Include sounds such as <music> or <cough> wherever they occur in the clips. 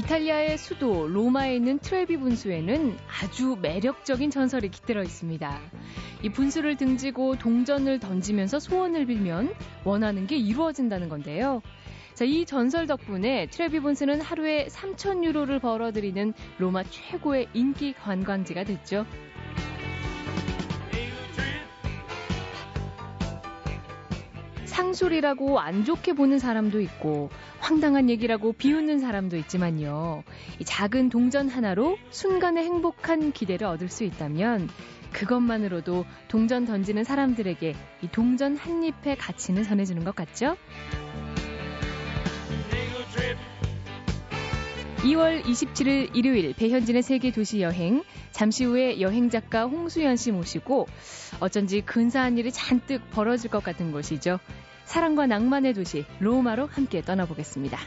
이탈리아의 수도 로마에 있는 트레비 분수에는 아주 매력적인 전설이 깃들어 있습니다. 이 분수를 등지고 동전을 던지면서 소원을 빌면 원하는 게 이루어진다는 건데요. 자, 이 전설 덕분에 트레비 분수는 하루에 3천 유로를 벌어들이는 로마 최고의 인기 관광지가 됐죠. 상술이라고 안 좋게 보는 사람도 있고 황당한 얘기라고 비웃는 사람도 있지만요. 이 작은 동전 하나로 순간의 행복한 기대를 얻을 수 있다면 그것만으로도 동전 던지는 사람들에게 이 동전 한 잎의 가치는 전해주는 것 같죠? 2월 27일 일요일 배현진의 세계 도시 여행 잠시 후에 여행 작가 홍수연 씨 모시고 어쩐지 근사한 일이 잔뜩 벌어질 것 같은 곳이죠. 사랑과 낭만의 도시 로마로 함께 떠나보겠습니다.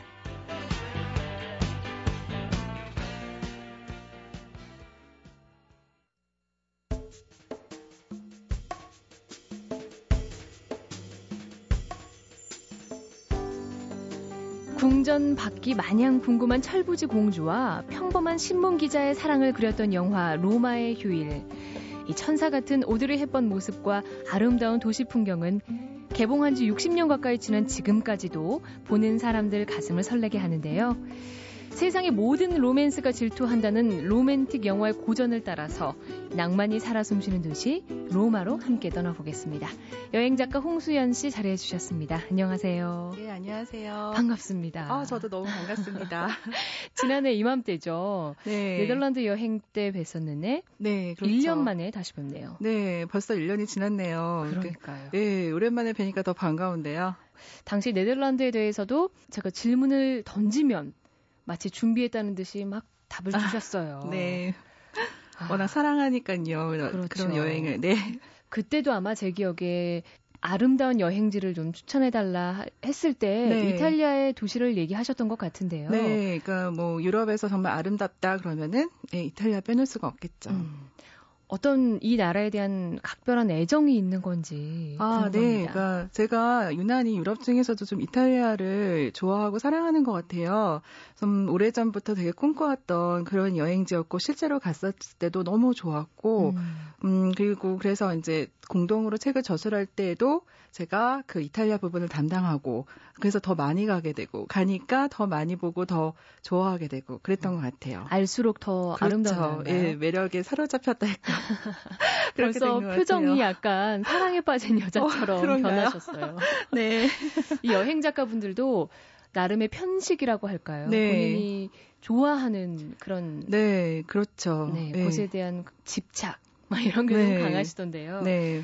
궁전 밖이 마냥 궁금한 철부지 공주와 평범한 신문 기자의 사랑을 그렸던 영화 로마의 휴일. 이 천사 같은 오드리 헵번 모습과 아름다운 도시 풍경은 개봉한 지 60년 가까이 지난 지금까지도 보는 사람들 가슴을 설레게 하는데요. 세상의 모든 로맨스가 질투한다는 로맨틱 영화의 고전을 따라서 낭만이 살아 숨쉬는 도시 로마로 함께 떠나보겠습니다. 여행 작가 홍수연 씨 자리해 주셨습니다. 안녕하세요. 네, 안녕하세요. 반갑습니다. 아, 저도 너무 반갑습니다. <laughs> 지난해 이맘때죠. 네. 네덜란드 여행 때 뵀었는데 네, 그렇죠. 1년 만에 다시 뵙네요. 네, 벌써 1년이 지났네요. 그러니까요. 네, 오랜만에 뵈니까 더 반가운데요. 당시 네덜란드에 대해서도 제가 질문을 던지면 마치 준비했다는 듯이 막 답을 아, 주셨어요. 네. 아, 워낙 사랑하니까요. 그렇죠. 그런 여행을. 네. 그때도 아마 제 기억에 아름다운 여행지를 좀 추천해달라 했을 때 네. 이탈리아의 도시를 얘기하셨던 것 같은데요. 네, 그러니까 뭐 유럽에서 정말 아름답다 그러면은 네, 이탈리아 빼놓을 수가 없겠죠. 음. 어떤 이 나라에 대한 각별한 애정이 있는 건지. 아, 궁금합니다. 네. 그러니까 제가 유난히 유럽 중에서도 좀 이탈리아를 좋아하고 사랑하는 것 같아요. 좀 오래전부터 되게 꿈꿔왔던 그런 여행지였고 실제로 갔었을 때도 너무 좋았고 음, 음 그리고 그래서 이제 공동으로 책을 저술할 때에도 제가 그 이탈리아 부분을 담당하고 그래서 더 많이 가게 되고 가니까 더 많이 보고 더 좋아하게 되고 그랬던 것 같아요. 알수록 더 그렇죠. 아름다워요. 예, 매력에 사로잡혔다 할까. <laughs> 벌써 표정이 약간 사랑에 빠진 여자처럼 <laughs> 어, 변하셨어요. <laughs> 네. 이 여행 작가분들도 나름의 편식이라고 할까요? 네. 본인이 좋아하는 그런 네, 그렇죠. 네, 네. 곳에 대한 집착 막 이런 게 네. 강하시던데요. 네.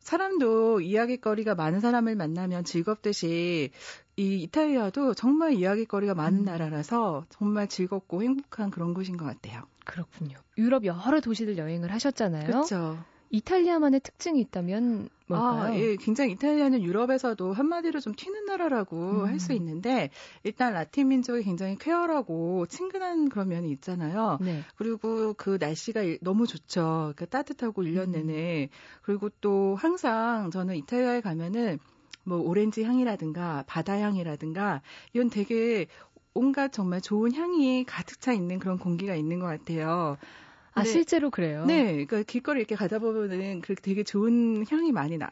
사람도 이야기거리가 많은 사람을 만나면 즐겁듯이 이 이탈리아도 정말 이야기거리가 많은 음. 나라라서 정말 즐겁고 행복한 그런 곳인 것 같아요. 그렇군요. 유럽 여러 도시들 여행을 하셨잖아요. 그렇죠. 이탈리아만의 특징이 있다면 뭘까요? 아, 예, 굉장히 이탈리아는 유럽에서도 한마디로 좀 튀는 나라라고 음. 할수 있는데 일단 라틴 민족이 굉장히 쾌활하고 친근한 그런 면이 있잖아요. 네. 그리고 그 날씨가 너무 좋죠. 그러니까 따뜻하고 1년 음. 내내. 그리고 또 항상 저는 이탈리아에 가면은 뭐 오렌지 향이라든가 바다 향이라든가 이건 되게 온갖 정말 좋은 향이 가득 차 있는 그런 공기가 있는 것 같아요. 아, 실제로 그래요? 네. 그러니까 길거리 이렇게 가다 보면은 그렇게 되게 좋은 향이 많이 나요.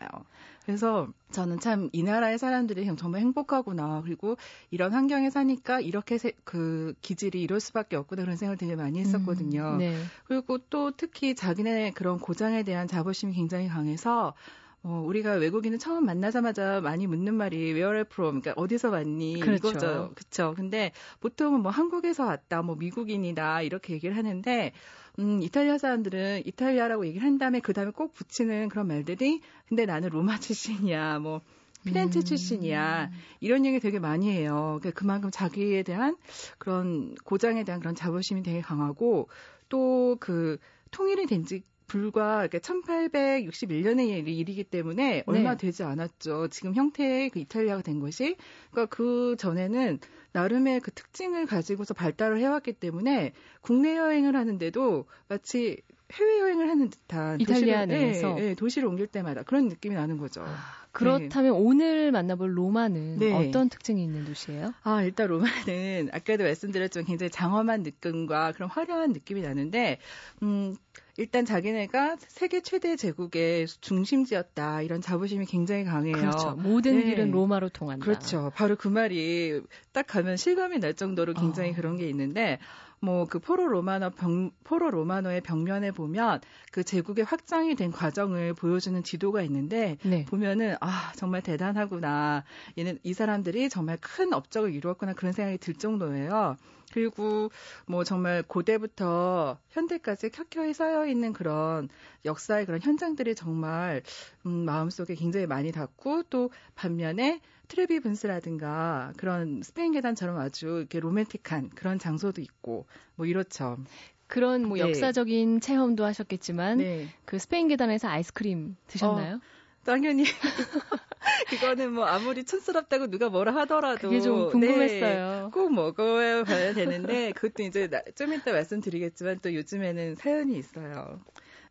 그래서 저는 참 이 나라의 사람들이 정말 행복하구나. 그리고 이런 환경에 사니까 이렇게 세, 그 기질이 이럴 수밖에 없구나. 그런 생각을 되게 많이 했었거든요. 음, 네. 그리고 또 특히 자기네 그런 고장에 대한 자부심이 굉장히 강해서 어, 우리가 외국인을 처음 만나자마자 많이 묻는 말이 where are from? 그러니까 어디서 왔니? 그렇죠. 이거죠. 그렇죠. 근데 보통은 뭐 한국에서 왔다, 뭐 미국인이다 이렇게 얘기를 하는데 음, 이탈리아 사람들은 이탈리아라고 얘기를 한 다음에 그 다음에 꼭 붙이는 그런 말들이 근데 나는 로마 <laughs> 출신이야. 뭐 피렌체 음. 출신이야. 이런 얘기 되게 많이 해요. 그러니까 그만큼 자기에 대한 그런 고장에 대한 그런 자부심이 되게 강하고 또그 통일이 된 지 불과 1861년의 일이기 때문에 얼마 네. 되지 않았죠. 지금 형태의 그 이탈리아가 된 것이. 그러니까 그 전에는 나름의 그 특징을 가지고서 발달을 해왔기 때문에 국내 여행을 하는데도 마치 해외 여행을 하는 듯한 이탈리아 도시를, 내에서 네, 네, 도시를 옮길 때마다 그런 느낌이 나는 거죠. 아, 그렇다면 네. 오늘 만나볼 로마는 네. 어떤 특징이 있는 도시예요? 아 일단 로마는 아까도 말씀드렸지만 굉장히 장엄한 느낌과 그런 화려한 느낌이 나는데 음. 일단 자기네가 세계 최대 제국의 중심지였다 이런 자부심이 굉장히 강해요. 그렇죠. 모든 네. 길은 로마로 통한다. 그렇죠. 바로 그 말이 딱 가면 실감이 날 정도로 굉장히 어. 그런 게 있는데 뭐 그 포로 로마노 병, 포로 로마노의 벽면에 보면 그 제국의 확장이 된 과정을 보여주는 지도가 있는데 네. 보면은 아 정말 대단하구나. 얘는 이 사람들이 정말 큰 업적을 이루었구나 그런 생각이 들 정도예요. 그리고 뭐 정말 고대부터 현대까지 켜켜이 쌓여 있는 그런 역사의 그런 현장들이 정말 음, 마음속에 굉장히 많이 닿고 또 반면에 트레비 분스라든가 그런 스페인 계단처럼 아주 이렇게 로맨틱한 그런 장소도 있고 뭐 이렇죠. 그런 뭐 네. 역사적인 체험도 하셨겠지만 네. 그 스페인 계단에서 아이스크림 드셨나요? 어, 당연히 <laughs> 그거는 뭐 아무리 촌스럽다고 누가 뭐라 하더라도 그게 좀 궁금했어요. 네, 꼭 먹어야 봐야 되는데 그것도 이제 좀 이따 말씀드리겠지만 또 요즘에는 사연이 있어요.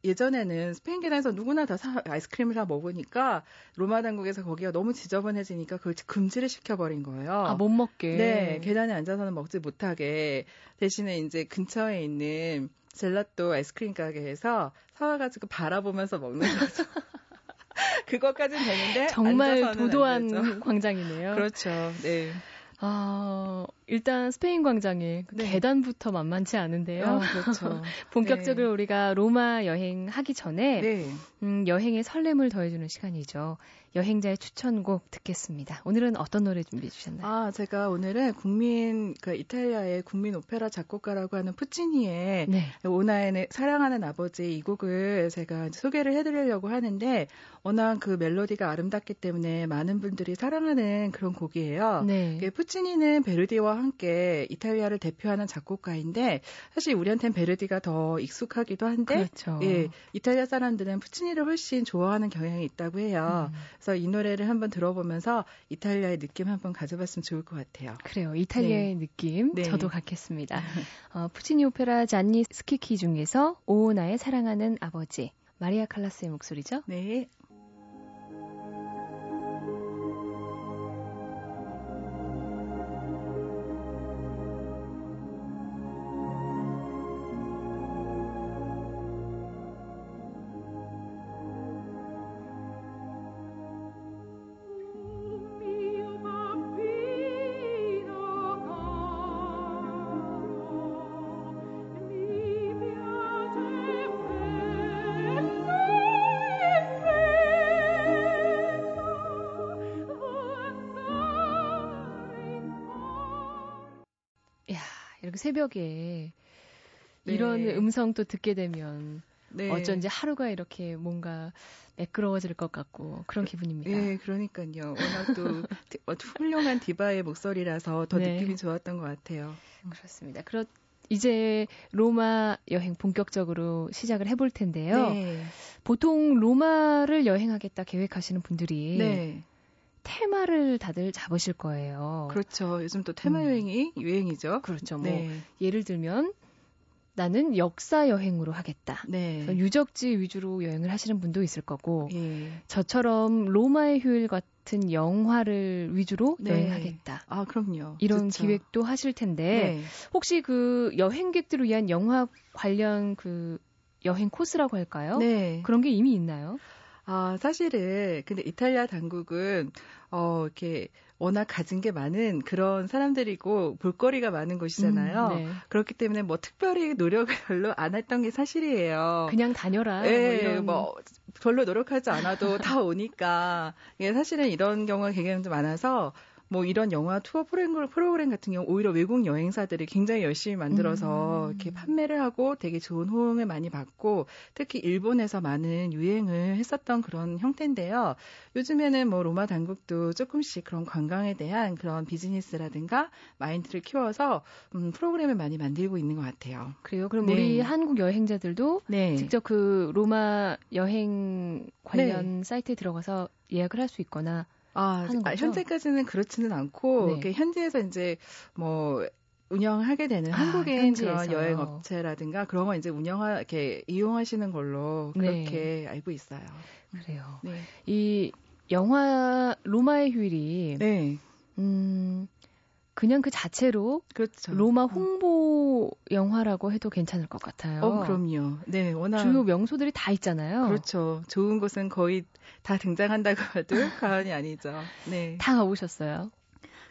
예전에는 스페인 계단에서 누구나 다 사, 아이스크림을 다 먹으니까 로마 당국에서 거기가 너무 지저분해지니까 그걸 금지를 시켜버린 거예요. 아, 못 먹게? 네, 계단에 앉아서는 먹지 못하게. 대신에 이제 근처에 있는 젤라또 아이스크림 가게에서 사와가지고 바라보면서 먹는 거죠. <laughs> 그것까지는 되는데 정말 도도한 광장이네요. 그렇죠. 네. 아, 일단 스페인 광장에 그 네. 계단부터 만만치 않은데요. 아, 그렇죠. <laughs> 본격적으로 네. 우리가 로마 여행 하기 전에 네. 음, 여행의 설렘을 더해주는 시간이죠. 여행자의 추천곡 듣겠습니다. 오늘은 어떤 노래 준비해 주셨나요? 아, 제가 오늘은 국민 그 이탈리아의 국민 오페라 작곡가라고 하는 푸치니의 네. 오나의 사랑하는 아버지 이 곡을 제가 소개를 해드리려고 하는데 워낙 그 멜로디가 아름답기 때문에 많은 분들이 사랑하는 그런 곡이에요. 네. 푸 치니는 베르디와 함께 이탈리아를 대표하는 작곡가인데 사실 우리한테는 베르디가 더 익숙하기도 한데 그렇죠. 예, 이탈리아 사람들은 푸치니를 훨씬 좋아하는 경향이 있다고 해요. 음. 그래서 이 노래를 한번 들어보면서 이탈리아의 느낌 한번 가져봤으면 좋을 것 같아요. 그래요. 이탈리아의 네. 느낌 네. 저도 갖겠습니다. <laughs> 어, 푸치니 오페라 잔니 스키키 중에서 오나의 사랑하는 아버지 마리아 칼라스의 목소리죠? 네. 새벽에 네. 이런 음성 또 듣게 되면 네. 어쩐지 하루가 이렇게 뭔가 매끄러워질 것 같고 그런 기분입니다. 네, 그러니까요. 워낙 또 <laughs> 어, 훌륭한 디바의 목소리라서 더 네. 느낌이 좋았던 것 같아요. 그렇습니다. 그렇 이제 로마 여행 본격적으로 시작을 해볼 텐데요. 네. 보통 로마를 여행하겠다 계획하시는 분들이 네. 테마를 다들 잡으실 거예요. 그렇죠. 요즘 또 테마 음. 여행이 유행이죠. 그렇죠. 뭐 네. 예를 들면 나는 역사 여행으로 하겠다. 네. 유적지 위주로 여행을 하시는 분도 있을 거고 예. 저처럼 로마의 휴일 같은 영화를 위주로 네. 여행하겠다. 아 그럼요. 이런 좋죠. 기획도 하실 텐데 네. 혹시 그 여행객들을 위한 영화 관련 그 여행 코스라고 할까요? 네. 그런 게 이미 있나요? 아, 사실은 근데 이탈리아 당국은 어 이렇게 워낙 가진 게 많은 그런 사람들이고 볼거리가 많은 곳이잖아요. 음, 네. 그렇기 때문에 뭐 특별히 노력을 <laughs> 별로 안 했던 게 사실이에요. 그냥 다녀라. 네, 뭐, 이런... 뭐 별로 노력하지 않아도 다 오니까. 예, 사실은 이런 경우가 굉장히 좀 많아서 뭐 이런 영화 투어 프로그램, 프로그램 같은 경우 오히려 외국 여행사들이 굉장히 열심히 만들어서 음. 이렇게 판매를 하고 되게 좋은 호응을 많이 받고 특히 일본에서 많은 유행을 했었던 그런 형태인데요. 요즘에는 뭐 로마 당국도 조금씩 그런 관광에 대한 그런 비즈니스라든가 마인드를 키워서 음, 프로그램을 많이 만들고 있는 것 같아요. 그래요? 그럼 네. 우리 한국 여행자들도 네. 직접 그 로마 여행 관련 네. 사이트에 들어가서 예약을 할 수 있거나 아, 아 현재까지는 그렇지는 않고 네. 현지에서 이제 뭐 운영하게 되는 아, 한국인 현지에서. 그런 여행 업체라든가 그런 거 이제 운영하 이렇게 이용하시는 걸로 네. 그렇게 알고 있어요. 그래요. 네. 이 영화 로마의 휴일이 네. 음 그냥 그 자체로 그렇죠. 로마 홍보 영화라고 해도 괜찮을 것 같아요. 어, 그럼요. 네, 워낙 주요 명소들이 다 있잖아요. 그렇죠. 좋은 곳은 거의 다 등장한다고 <laughs> 해도 과언이 아니죠. 네. 다 가보셨어요.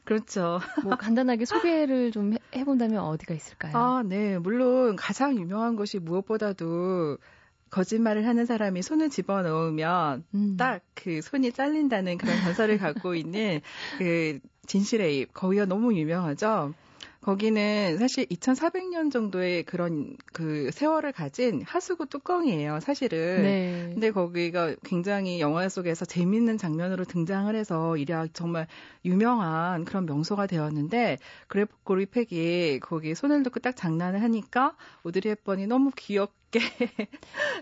그렇죠. 뭐 간단하게 소개를 좀 해- 해본다면 어디가 있을까요? 아, 네. 물론 가장 유명한 것이 무엇보다도 거짓말을 하는 사람이 손을 집어넣으면 음. 딱그 손이 잘린다는 그런 전설을 갖고 있는 <laughs> 그 진실의 입. 거기가 너무 유명하죠. 거기는 사실 2,400년 정도의 그런 그 세월을 가진 하수구 뚜껑이에요, 사실은. 네. 근데 거기가 굉장히 영화 속에서 재밌는 장면으로 등장을 해서 이략 정말 유명한 그런 명소가 되었는데 그레고리 팩이 거기 손을 놓고 딱 장난을 하니까 오드리 헵번이 너무 귀엽게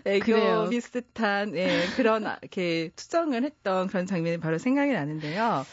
애교 <laughs> 그래요. 비슷한 예, 그런 아- 이렇게 투정을 했던 그런 장면이 바로 생각이 나는데요.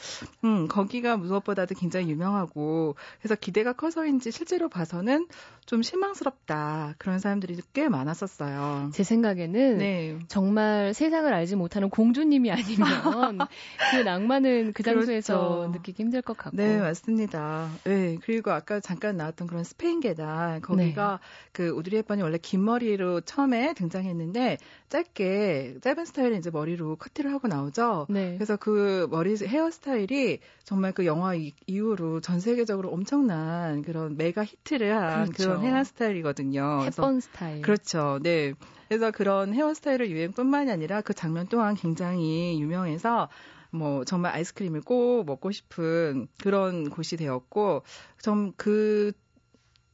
음, 거기가 무엇보다도 굉장히 유명하고 그래서 기대가 커서인지 실제로 봐서는 좀 실망스럽다 그런 사람들이 꽤 많았었어요. 제 생각에는 네. 정말 세상을 알지 못하는 공주님이 아니면 <laughs> 그 낭만은 그 장소에서 그렇죠. 느끼기 힘들 것 같고. 네, 맞습니다. 네, 그리고 아까 잠깐 나왔던 그런 스페인 계단, 거기가 네. 그 오드리 헵번이 원래 긴 머리 로 처음에 등장했는데 짧게, 짧은 스타일의 이제 머리로 커트를 하고 나오죠. 네. 그래서 그 머리 헤어스타일이 정말 그 영화 이, 이후로 전 세계적으로 엄청난 그런 메가 히트를 한 그렇죠. 그런 헤어 스타일이거든요. 그래서 햇번 스타일. 그렇죠. 네. 그래서 그런 헤어스타일을 유행뿐만이 아니라 그 장면 또한 굉장히 유명해서 뭐 정말 아이스크림을 꼭 먹고 싶은 그런 곳이 되었고 좀 그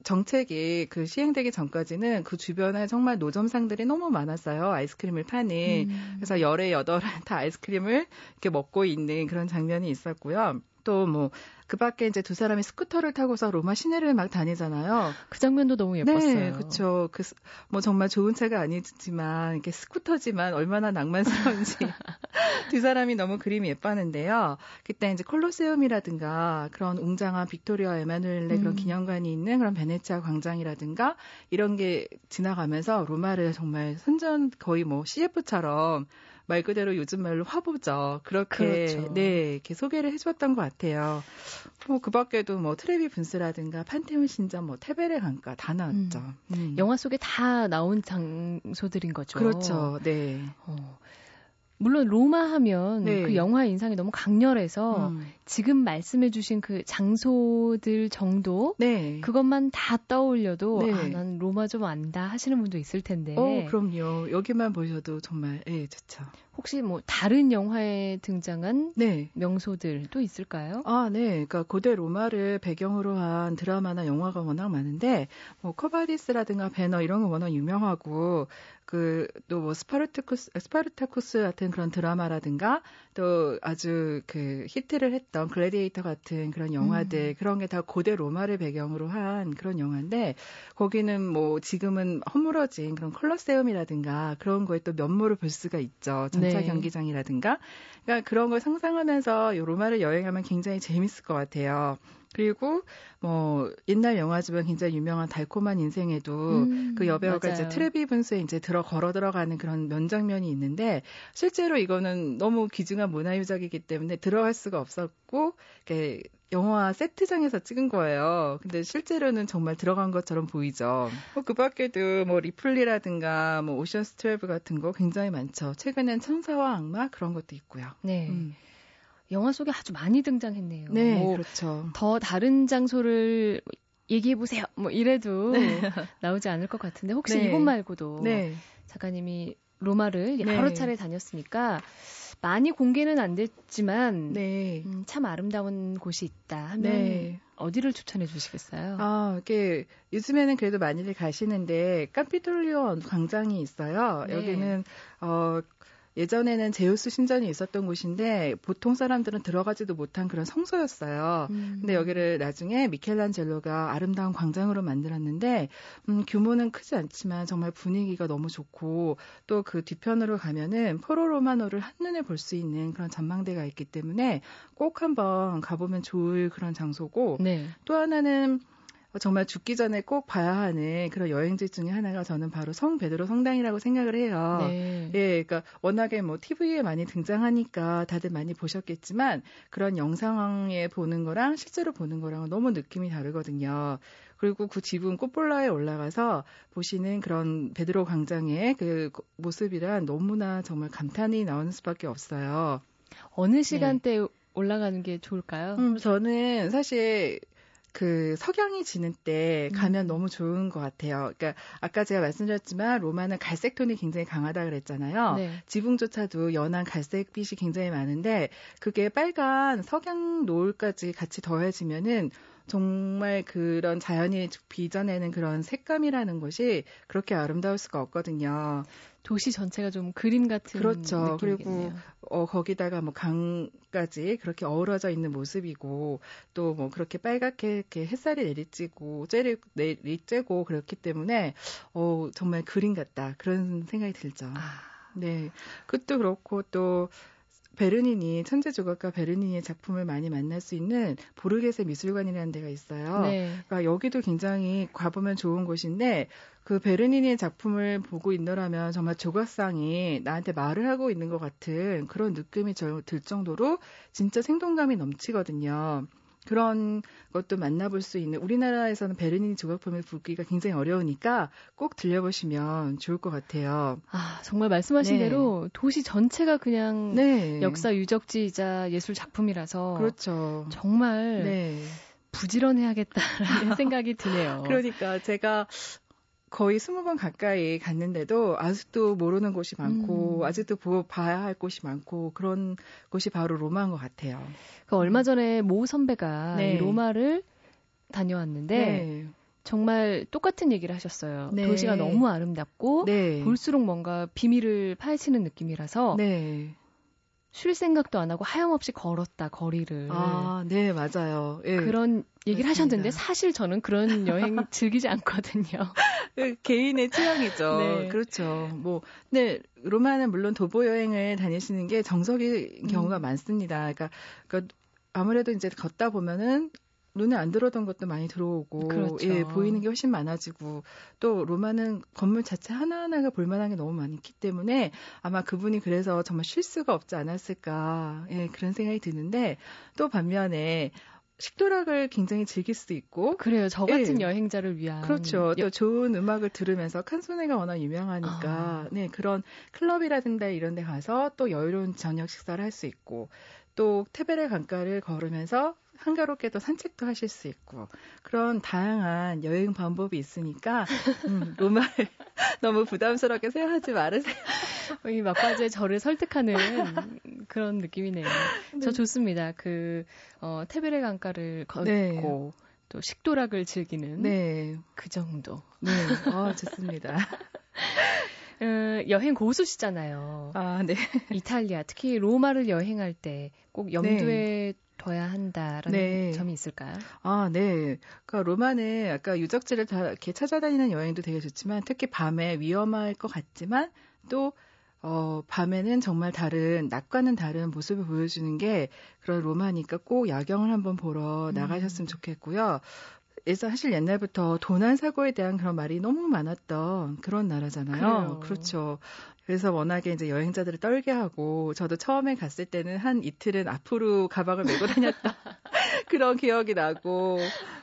정책이 그 시행되기 전까지는 그 주변에 정말 노점상들이 너무 많았어요. 아이스크림을 파는. 음. 그래서 열에 여덟 다 아이스크림을 이렇게 먹고 있는 그런 장면이 있었고요. 또뭐 그 밖에 이제 두 사람이 스쿠터를 타고서 로마 시내를 막 다니잖아요. 그 장면도 너무 예뻤어요. 네, 그렇죠. 그 뭐 정말 좋은 차가 아니지만 이렇게 스쿠터지만 얼마나 낭만스러운지 <laughs> 두 사람이 너무 그림이 예뻤는데요. 그때 이제 콜로세움이라든가 그런 웅장한 빅토리아 에마누엘레 그런 음. 기념관이 있는 그런 베네치아 광장이라든가 이런 게 지나가면서 로마를 정말 선전 거의 뭐 CF처럼 말 그대로 요즘 말로 화보죠. 그렇게 그렇죠. 네 이렇게 소개를 해줬던 것 같아요. 뭐 그 밖에도 뭐 트레비 분스라든가 판테온 신전, 뭐 테베레 강가 다 나왔죠. 음. 영화 속에 다 나온 장소들인 거죠. 그렇죠. 네. 어. 물론 로마 하면 네. 그 영화의 인상이 너무 강렬해서 음. 지금 말씀해주신 그 장소들 정도 네. 그것만 다 떠올려도 네. 아, 난 로마 좀 안다 하시는 분도 있을 텐데 어, 그럼요. 여기만 보셔도 정말 예, 좋죠. 혹시 뭐 다른 영화에 등장한 네. 명소들 또 있을까요? 아, 네. 그러니까 고대 로마를 배경으로 한 드라마나 영화가 워낙 많은데 뭐 쿼바디스라든가 벤허 이런 거 워낙 유명하고 그또뭐 스파르타쿠스 스파르타쿠스 같은 그런 드라마라든가 또 아주 그 히트를 했던 글래디에이터 같은 그런 영화들 음. 그런 게 다 고대 로마를 배경으로 한 그런 영화인데 거기는 뭐 지금은 허물어진 그런 콜로세움이라든가 그런 거에 또 면모를 볼 수가 있죠. 전차 네. 경기장이라든가 그러니까 그런 걸 상상하면서 이 로마를 여행하면 굉장히 재밌을 것 같아요. 그리고 뭐 옛날 영화지만 굉장히 유명한 달콤한 인생에도 음, 그 여배우가 이제 맞아요. 트레비 분수에 이제 들어 걸어 들어가는 그런 면장면이 있는데 실제로 이거는 너무 귀중한 문화유적이기 때문에 들어갈 수가 없었고 이렇게 영화 세트장에서 찍은 거예요. 근데 실제로는 정말 들어간 것처럼 보이죠. 뭐 그 밖에도 뭐 리플리라든가 뭐 오션스 12 같은 거 굉장히 많죠. 최근엔 천사와 악마 그런 것도 있고요. 네. 음. 영화 속에 아주 많이 등장했네요. 네, 뭐 그렇죠. 더 다른 장소를 얘기해 보세요. 뭐 이래도 <laughs> 나오지 않을 것 같은데 혹시 네. 이곳 말고도 네. 작가님이 로마를 여러 네. 차례 다녔으니까 많이 공개는 안 됐지만 네. 음, 참 아름다운 곳이 있다 하면 네. 어디를 추천해 주시겠어요? 아, 이게 요즘에는 그래도 많이들 가시는데 깜피톨리오 광장이 있어요. 네. 여기는 어 예전에는 제우스 신전이 있었던 곳인데 보통 사람들은 들어가지도 못한 그런 성소였어요. 음. 근데 여기를 나중에 미켈란젤로가 아름다운 광장으로 만들었는데 음, 규모는 크지 않지만 정말 분위기가 너무 좋고 또 그 뒤편으로 가면은 포로 로마노를 한눈에 볼 수 있는 그런 전망대가 있기 때문에 꼭 한번 가보면 좋을 그런 장소고 네. 또 하나는 정말 죽기 전에 꼭 봐야 하는 그런 여행지 중에 하나가 저는 바로 성 베드로 성당이라고 생각을 해요. 네. 예, 그러니까 워낙에 뭐 TV에 많이 등장하니까 다들 많이 보셨겠지만 그런 영상에 보는 거랑 실제로 보는 거랑은 너무 느낌이 다르거든요. 그리고 그 지붕 꽃볼라에 올라가서 보시는 그런 베드로 광장의 그 모습이란 너무나 정말 감탄이 나오는 수밖에 없어요. 어느 시간대 네. 올라가는 게 좋을까요? 음, 저는 사실 그 석양이 지는 때 가면 음. 너무 좋은 것 같아요. 그러니까 아까 제가 말씀드렸지만 로마는 갈색 톤이 굉장히 강하다 그랬잖아요. 네. 지붕조차도 연한 갈색빛이 굉장히 많은데 그게 빨간 석양 노을까지 같이 더해지면은 정말 그런 자연이 빚어내는 그런 색감이라는 것이 그렇게 아름다울 수가 없거든요. 도시 전체가 좀 그림 같은 그렇죠. 느낌이겠네요. 그리고 어 거기다가 뭐 강까지 그렇게 어우러져 있는 모습이고 또 뭐 그렇게 빨갛게 이렇게 햇살이 내리쬐고 쬐리 내리쬐고 그렇기 때문에 어 정말 그림 같다 그런 생각이 들죠. 아. 네. 그것도 그렇고 또 베르닌이 천재 조각가 베르닌의 작품을 많이 만날 수 있는 보르게세 미술관이라는 데가 있어요. 네. 그러니까 여기도 굉장히 가보면 좋은 곳인데 그 베르닌의 작품을 보고 있노라면 정말 조각상이 나한테 말을 하고 있는 것 같은 그런 느낌이 들 정도로 진짜 생동감이 넘치거든요. 그런 것도 만나볼 수 있는 우리나라에서는 베르닌 조각품을 보기가 굉장히 어려우니까 꼭 들려보시면 좋을 것 같아요. 아 정말 말씀하신 네. 대로 도시 전체가 그냥 네. 역사 유적지이자 예술 작품이라서 그렇죠. 정말 네. 부지런해야겠다라는 <laughs> 생각이 드네요. 그러니까 제가 거의 스무 번 가까이 갔는데도 아직도 모르는 곳이 많고 음. 아직도 보, 봐야 할 곳이 많고 그런 곳이 바로 로마인 것 같아요. 그 얼마 전에 모 선배가 네. 로마를 다녀왔는데 네. 정말 똑같은 얘기를 하셨어요. 네. 도시가 너무 아름답고 네. 볼수록 뭔가 비밀을 파헤치는 느낌이라서 네. 쉴 생각도 안 하고 하염없이 걸었다 거리를. 아, 네 맞아요. 예. 그런 얘기를 맞습니다. 하셨는데 사실 저는 그런 여행 <laughs> 즐기지 않거든요. <laughs> 그 개인의 취향이죠. 네. 그렇죠. 뭐, 네 로마는 물론 도보 여행을 다니시는 게 정석인 경우가 음. 많습니다. 그러니까, 그러니까 아무래도 이제 걷다 보면은 눈에 안 들어오던 것도 많이 들어오고 그렇죠. 예, 보이는 게 훨씬 많아지고 또 로마는 건물 자체 하나하나가 볼 만한 게 너무 많기 때문에 아마 그분이 그래서 정말 쉴 수가 없지 않았을까 예, 그런 생각이 드는데 또 반면에 식도락을 굉장히 즐길 수도 있고 그래요 저 같은 예. 여행자를 위한 그렇죠 또 좋은 음악을 들으면서 칸소네가 워낙 유명하니까 아. 네 그런 클럽이라든가 이런 데 가서 또 여유로운 저녁 식사를 할 수 있고 또 테베레 강가를 걸으면서 한가롭게도 산책도 하실 수 있고 그런 다양한 여행 방법이 있으니까 음, 로마를 <laughs> 너무 부담스럽게 생각하지 말으세요. 이 막바지에 저를 설득하는 그런 느낌이네요. 네. 저 좋습니다. 그 어, 테베레 강가를 걷고 네. 또 식도락을 즐기는 네. 그 정도. 네, 어, 좋습니다. <laughs> 어, 여행 고수시잖아요. 아, 네. 이탈리아, 특히 로마를 여행할 때 꼭 염두에 네. 둬야 한다라는 네. 점이 있을까요? 아, 네. 그러니까 로마는 아까 유적지를 다 이렇게 찾아다니는 여행도 되게 좋지만 특히 밤에 위험할 것 같지만 또 어, 밤에는 정말 다른, 낮과는 다른 모습을 보여주는 게 그런 로마니까 꼭 야경을 한번 보러 음. 나가셨으면 좋겠고요. 사실 옛날부터 도난 사고에 대한 그런 말이 너무 많았던 그런 나라잖아요. 그래요. 그렇죠. 그래서 워낙에 이제 여행자들을 떨게 하고 저도 처음에 갔을 때는 한 이틀은 앞으로 가방을 메고 다녔다 <laughs> 그런 기억이 나고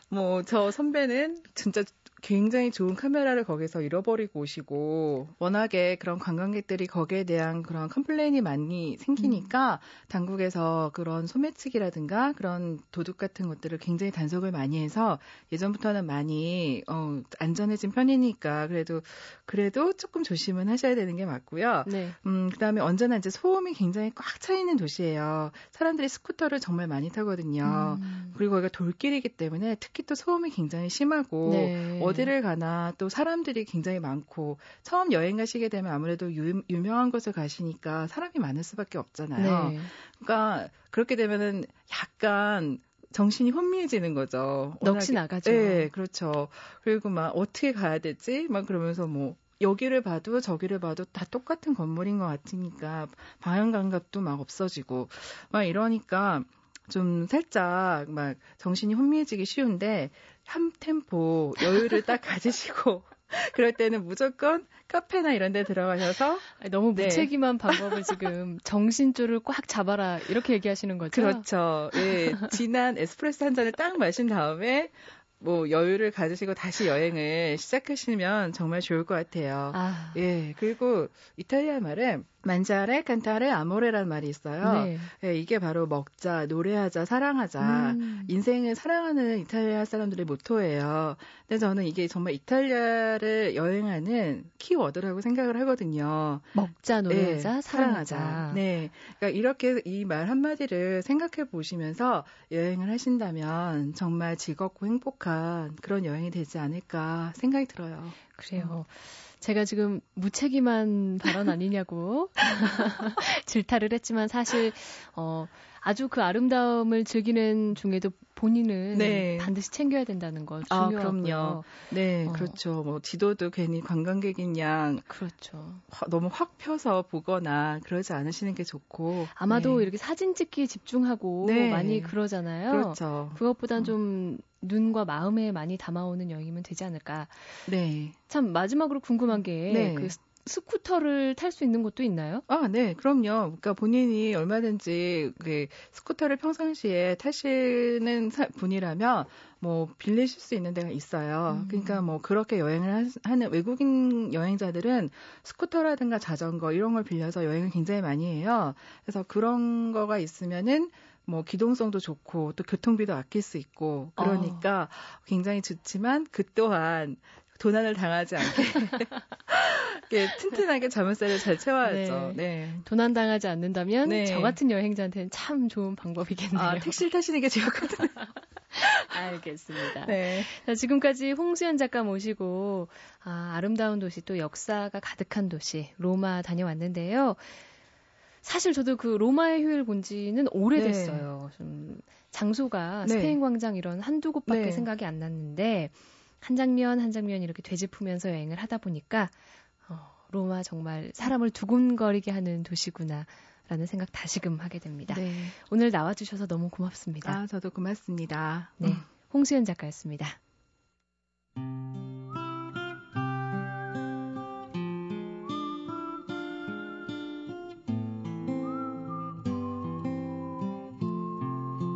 뭐 저 선배는 진짜 굉장히 좋은 카메라를 거기서 잃어버리고 오시고 워낙에 그런 관광객들이 거기에 대한 그런 complain이 많이 생기니까 음. 당국에서 그런 소매치기라든가 그런 도둑 같은 것들을 굉장히 단속을 많이 해서 예전부터는 많이 어 안전해진 편이니까 그래도 그래도 조금 조심은 하셔야 되는 게 맞고요. 네. 음 그다음에 언제나 이제 소음이 굉장히 꽉 차 있는 도시예요. 사람들이 스쿠터를 정말 많이 타거든요. 음. 그리고 거기가 돌길이기 때문에 특히 또 소음이 굉장히 심하고 네. 어디를 가나 또 사람들이 굉장히 많고 처음 여행 가시게 되면 아무래도 유, 유명한 곳을 가시니까 사람이 많을 수밖에 없잖아요. 네. 그러니까 그렇게 되면은 약간 정신이 혼미해지는 거죠. 넋이 나가죠. 네, 그렇죠. 그리고 막 어떻게 가야 되지? 막 그러면서 뭐 여기를 봐도 저기를 봐도 다 똑같은 건물인 것 같으니까 방향 감각도 막 없어지고 막 이러니까 좀 살짝 막 정신이 혼미해지기 쉬운데 한 템포 여유를 딱 <laughs> 가지시고 <laughs> 그럴 때는 무조건 카페나 이런 데 들어가셔서 너무 네. 무책임한 네. 방법을 지금 <laughs> 정신줄을 꽉 잡아라 이렇게 얘기하시는 거죠? 그렇죠. 예. 진한 에스프레소 한 잔을 딱 마신 다음에 뭐 여유를 가지시고 다시 여행을 시작하시면 정말 좋을 것 같아요. 아. 예. 그리고 이탈리아 말에 만자레, 칸타레, 아모레라는 말이 있어요. 네. 네, 이게 바로 먹자, 노래하자, 사랑하자. 음. 인생을 사랑하는 이탈리아 사람들의 모토예요. 근데 저는 이게 정말 이탈리아를 여행하는 키워드라고 생각을 하거든요. 먹자, 노래하자, 네, 사랑하자. 사랑하자. 네. 그러니까 이렇게 이 말 한마디를 생각해 보시면서 여행을 하신다면 정말 즐겁고 행복한 그런 여행이 되지 않을까 생각이 들어요. 그래요. 음. 제가 지금 무책임한 발언 아니냐고 <laughs> 질타를 했지만 사실 어 아주 그 아름다움을 즐기는 중에도 본인은 네. 반드시 챙겨야 된다는 거 아, 중요하고요. 아, 그럼요. 네, 어. 그렇죠. 뭐 지도도 괜히 관광객인 양 그렇죠. 화, 너무 확 펴서 보거나 그러지 않으시는 게 좋고 아마도 네. 이렇게 사진 찍기에 집중하고 네. 많이 그러잖아요. 그렇죠. 그것보단 어. 좀 눈과 마음에 많이 담아오는 여행이면 되지 않을까. 네. 참 마지막으로 궁금한 게그 네. 스쿠터를 탈 수 있는 곳도 있나요? 아, 네, 그럼요. 그러니까 본인이 얼마든지 그 스쿠터를 평상시에 타시는 분이라면 뭐 빌리실 수 있는 데가 있어요. 음. 그러니까 뭐 그렇게 여행을 하는 외국인 여행자들은 스쿠터라든가 자전거 이런 걸 빌려서 여행을 굉장히 많이 해요. 그래서 그런 거가 있으면은 뭐 기동성도 좋고 또 교통비도 아낄 수 있고 그러니까 어. 굉장히 좋지만 그 또한 도난을 당하지 않게 <laughs> 이렇게 튼튼하게 자물쇠를 잘 채워야죠. 네. 네. 도난 당하지 않는다면 네. 저 같은 여행자한테는 참 좋은 방법이겠네요. 아, 택시를 타시는 게 좋거든요. <laughs> 알겠습니다. 네. 자, 지금까지 홍수연 작가 모시고 아, 아름다운 도시 또 역사가 가득한 도시 로마 다녀왔는데요. 사실 저도 그 로마의 휴일 본 지는 오래됐어요. 네. 좀 장소가 네. 스페인 광장 이런 한두 곳밖에 네. 생각이 안 났는데 한 장면 한 장면 이렇게 되짚으면서 여행을 하다 보니까 어, 로마 정말 사람을 두근거리게 하는 도시구나. 라는 생각 다시금 하게 됩니다. 네. 오늘 나와주셔서 너무 고맙습니다. 아, 저도 고맙습니다. 네. 음. 홍수연 작가였습니다.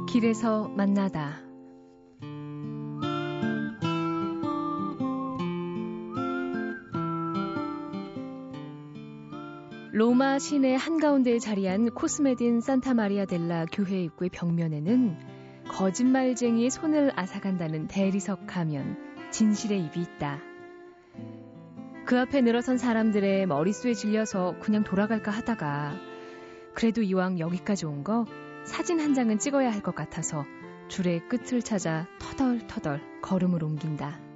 길에서 만나다. 로마 시내 한가운데에 자리한 코스메딘 산타 마리아 델라 교회 입구의 벽면에는 거짓말쟁이의 손을 앗아간다는 대리석 가면 진실의 입이 있다. 그 앞에 늘어선 사람들의 머릿수에 질려서 그냥 돌아갈까 하다가 그래도 이왕 여기까지 온 거 사진 한 장은 찍어야 할 것 같아서 줄의 끝을 찾아 터덜터덜 걸음을 옮긴다.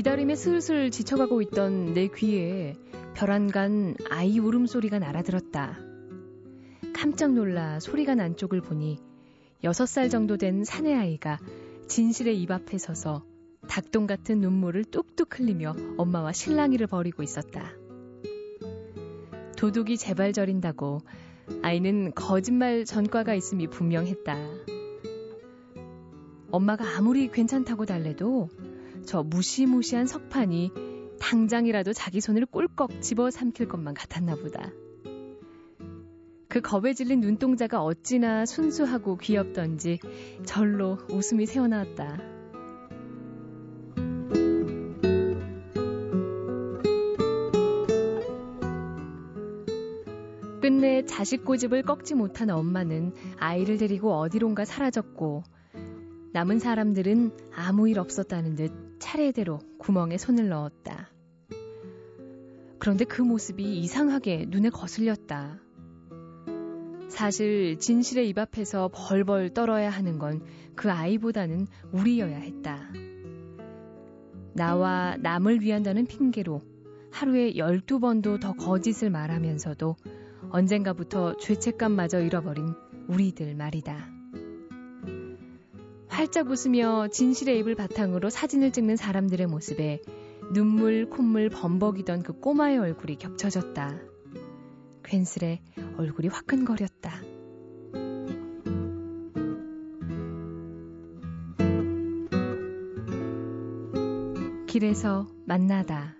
기다림에 슬슬 지쳐가고 있던 내 귀에 별안간 아이 울음소리가 날아들었다. 깜짝 놀라 소리가 난 쪽을 보니 여섯 살 정도 된 사내 아이가 진실의 입 앞에 서서 닭똥 같은 눈물을 뚝뚝 흘리며 엄마와 실랑이를 벌이고 있었다. 도둑이 제발 저린다고 아이는 거짓말 전과가 있음이 분명했다. 엄마가 아무리 괜찮다고 달래도 저 무시무시한 석판이 당장이라도 자기 손을 꿀꺽 집어 삼킬 것만 같았나 보다. 그 겁에 질린 눈동자가 어찌나 순수하고 귀엽던지 절로 웃음이 새어나왔다. 끝내 자식 고집을 꺾지 못한 엄마는 아이를 데리고 어디론가 사라졌고 남은 사람들은 아무 일 없었다는 듯 차례대로 구멍에 손을 넣었다. 그런데 그 모습이 이상하게 눈에 거슬렸다. 사실 진실의 입 앞에서 벌벌 떨어야 하는 건 그 아이보다는 우리여야 했다. 나와 남을 위한다는 핑계로 하루에 12번도 더 거짓을 말하면서도 언젠가부터 죄책감마저 잃어버린 우리들 말이다. 활짝 웃으며 진실의 입을 바탕으로 사진을 찍는 사람들의 모습에 눈물, 콧물 범벅이던 그 꼬마의 얼굴이 겹쳐졌다. 괜스레 얼굴이 화끈거렸다. 길에서 만나다.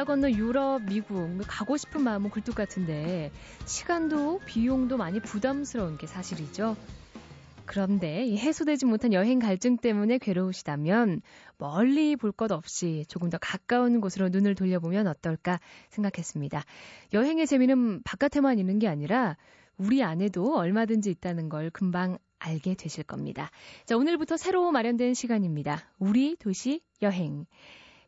바다 건너 유럽, 미국 가고 싶은 마음은 굴뚝 같은데 시간도 비용도 많이 부담스러운 게 사실이죠. 그런데 해소되지 못한 여행 갈증 때문에 괴로우시다면 멀리 볼 것 없이 조금 더 가까운 곳으로 눈을 돌려보면 어떨까 생각했습니다. 여행의 재미는 바깥에만 있는 게 아니라 우리 안에도 얼마든지 있다는 걸 금방 알게 되실 겁니다. 자, 오늘부터 새로 마련된 시간입니다. 우리 도시 여행.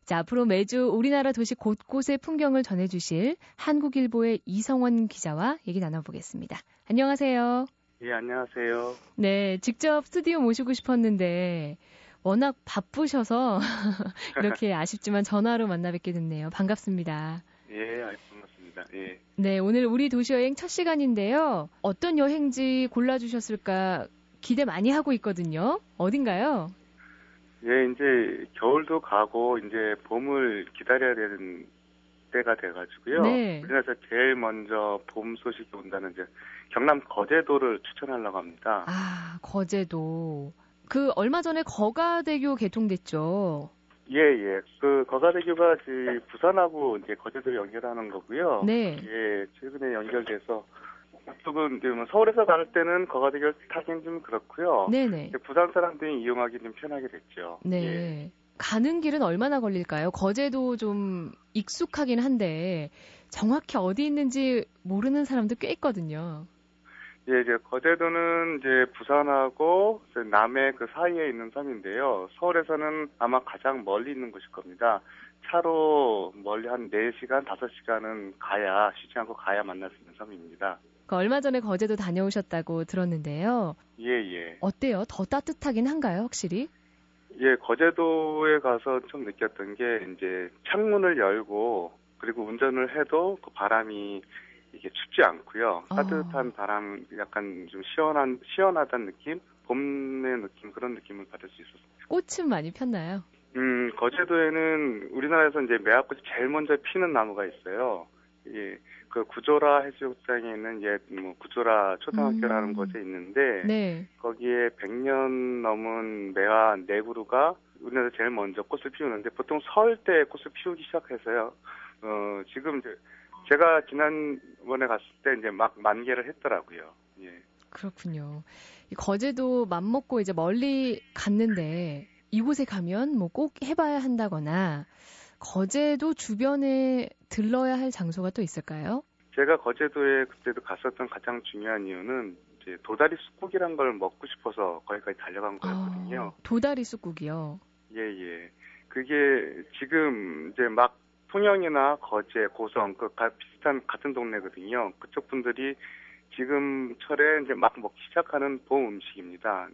자, 앞으로 매주 우리나라 도시 곳곳의 풍경을 전해주실 한국일보의 이성원 기자와 얘기 나눠보겠습니다. 안녕하세요. 예, 안녕하세요. 네, 직접 스튜디오 모시고 싶었는데 워낙 바쁘셔서 <laughs> 이렇게 아쉽지만 전화로 만나 뵙게 됐네요. 반갑습니다. 예, 반갑습니다. 예. 네, 오늘 우리 도시 여행 첫 시간인데요. 어떤 여행지 골라주셨을까 기대 많이 하고 있거든요. 어딘가요? 예, 이제 겨울도 가고 이제 봄을 기다려야 되는 때가 돼가지고요. 네. 우리나라에서 제일 먼저 봄 소식이 온다는 이제 경남 거제도를 추천하려고 합니다. 아, 거제도. 그 얼마 전에 거가대교 개통됐죠. 예, 예. 그 거가대교가 부산하고 이제 거제도를 연결하는 거고요. 네. 예, 최근에 연결돼서 그쪽은 이제 뭐 서울에서 갈 때는 거가대교 타기는 좀 그렇고요. 네네. 부산 사람들이 이용하기 좀 편하게 됐죠. 네. 예. 가는 길은 얼마나 걸릴까요? 거제도 좀 익숙하긴 한데 정확히 어디 있는지 모르는 사람도 꽤 있거든요. 예, 이제 거제도는 이제 부산하고 남해 그 사이에 있는 섬인데요. 서울에서는 아마 가장 멀리 있는 곳일 겁니다. 차로 멀리 한 4시간, 5시간은 가야, 쉬지 않고 가야 만날 수 있는 섬입니다. 그 얼마 전에 거제도 다녀오셨다고 들었는데요. 예, 예. 어때요? 더 따뜻하긴 한가요, 확실히? 예, 거제도에 가서 좀 느꼈던 게 이제 창문을 열고 그리고 운전을 해도 그 바람이 이게 춥지 않고요. 어. 따뜻한 바람, 약간 좀 시원한 시원하다는 느낌, 봄의 느낌 그런 느낌을 받을 수 있었어요. 꽃은 많이 폈나요? 음, 거제도에는 우리나라에서 이제 매화꽃이 제일 먼저 피는 나무가 있어요. 예, 그 구조라 해수욕장에 있는 옛 뭐 구조라 초등학교라는 음. 곳에 있는데 네. 거기에 100년 넘은 매화 네 그루가 우리나라에서 제일 먼저 꽃을 피우는데 보통 설 때 꽃을 피우기 시작해서요. 어, 지금 이제 제가 지난번에 갔을 때 이제 막 만개를 했더라고요. 예. 그렇군요. 거제도 맘먹고 이제 멀리 갔는데 이곳에 가면 뭐 꼭 해봐야 한다거나 거제도 주변에 들러야 할 장소가 또 있을까요? 제가 거제도에 그때도 갔었던 가장 중요한 이유는 이제 도다리 쑥국이란 걸 먹고 싶어서 거기까지 달려간 거였거든요. 아, 도다리 쑥국이요? 예, 예. 그게 지금 이제 막 통영이나 거제, 고성 그 비슷한 같은 동네거든요. 그쪽 분들이 지금 철에 이제 막 먹기 시작하는 봄 음식입니다.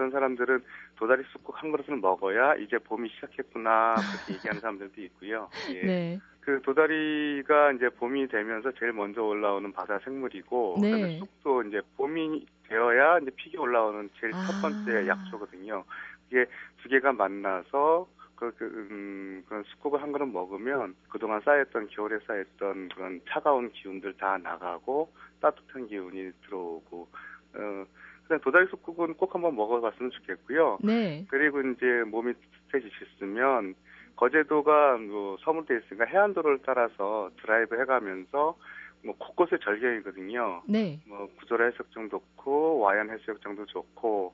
어떤 사람들은 도다리 쑥국 한 그릇을 먹어야 이제 봄이 시작했구나 그렇게 <laughs> 얘기하는 사람들도 있고요. 예. 네. 그 도다리가 이제 봄이 되면서 제일 먼저 올라오는 바다 생물이고 네. 그다음에 쑥도 이제 봄이 되어야 이제 피기 올라오는 제일 아. 첫 번째 약초거든요. 이게 두 개가 만나서 그, 그, 음, 그런 쑥국을 한 그릇 먹으면 그동안 쌓였던, 겨울에 쌓였던 그런 차가운 기운들 다 나가고 따뜻한 기운이 들어오고, 어, 그냥 도다리 쑥국은 꼭 한번 먹어봤으면 좋겠고요. 네. 그리고 이제 몸이 따뜻해지셨으면 거제도가 뭐 서물돼 있으니까 해안도로를 따라서 드라이브 해가면서 뭐 곳곳에 절경이거든요. 네. 뭐 구조라 해수욕장도 좋고 와연 해수욕장도 좋고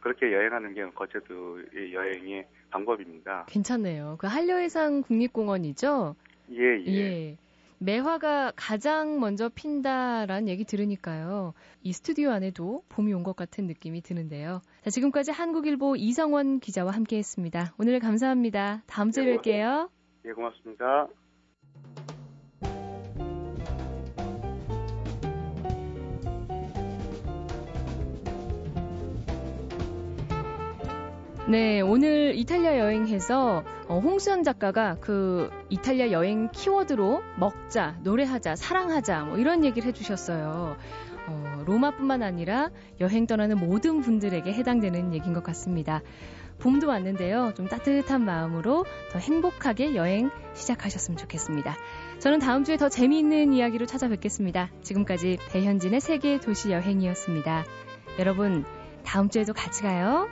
그렇게 여행하는 게 거제도의 여행의 방법입니다. 괜찮네요. 그 한려해상 국립공원이죠? 예, 예. 예. 매화가 가장 먼저 핀다라는 얘기 들으니까요. 이 스튜디오 안에도 봄이 온 것 같은 느낌이 드는데요. 자, 지금까지 한국일보 이성원 기자와 함께 했습니다. 오늘 감사합니다. 다음 주에 네, 뵐게요. 예, 고맙습니다. 네, 오늘 이탈리아 여행해서 어, 홍수연 작가가 그 이탈리아 여행 키워드로 먹자, 노래하자, 사랑하자 뭐 이런 얘기를 해주셨어요. 어, 로마뿐만 아니라 여행 떠나는 모든 분들에게 해당되는 얘기인 것 같습니다. 봄도 왔는데요. 좀 따뜻한 마음으로 더 행복하게 여행 시작하셨으면 좋겠습니다. 저는 다음 주에 더 재미있는 이야기로 찾아뵙겠습니다. 지금까지 배현진의 세계 도시 여행이었습니다. 여러분, 다음 주에도 같이 가요.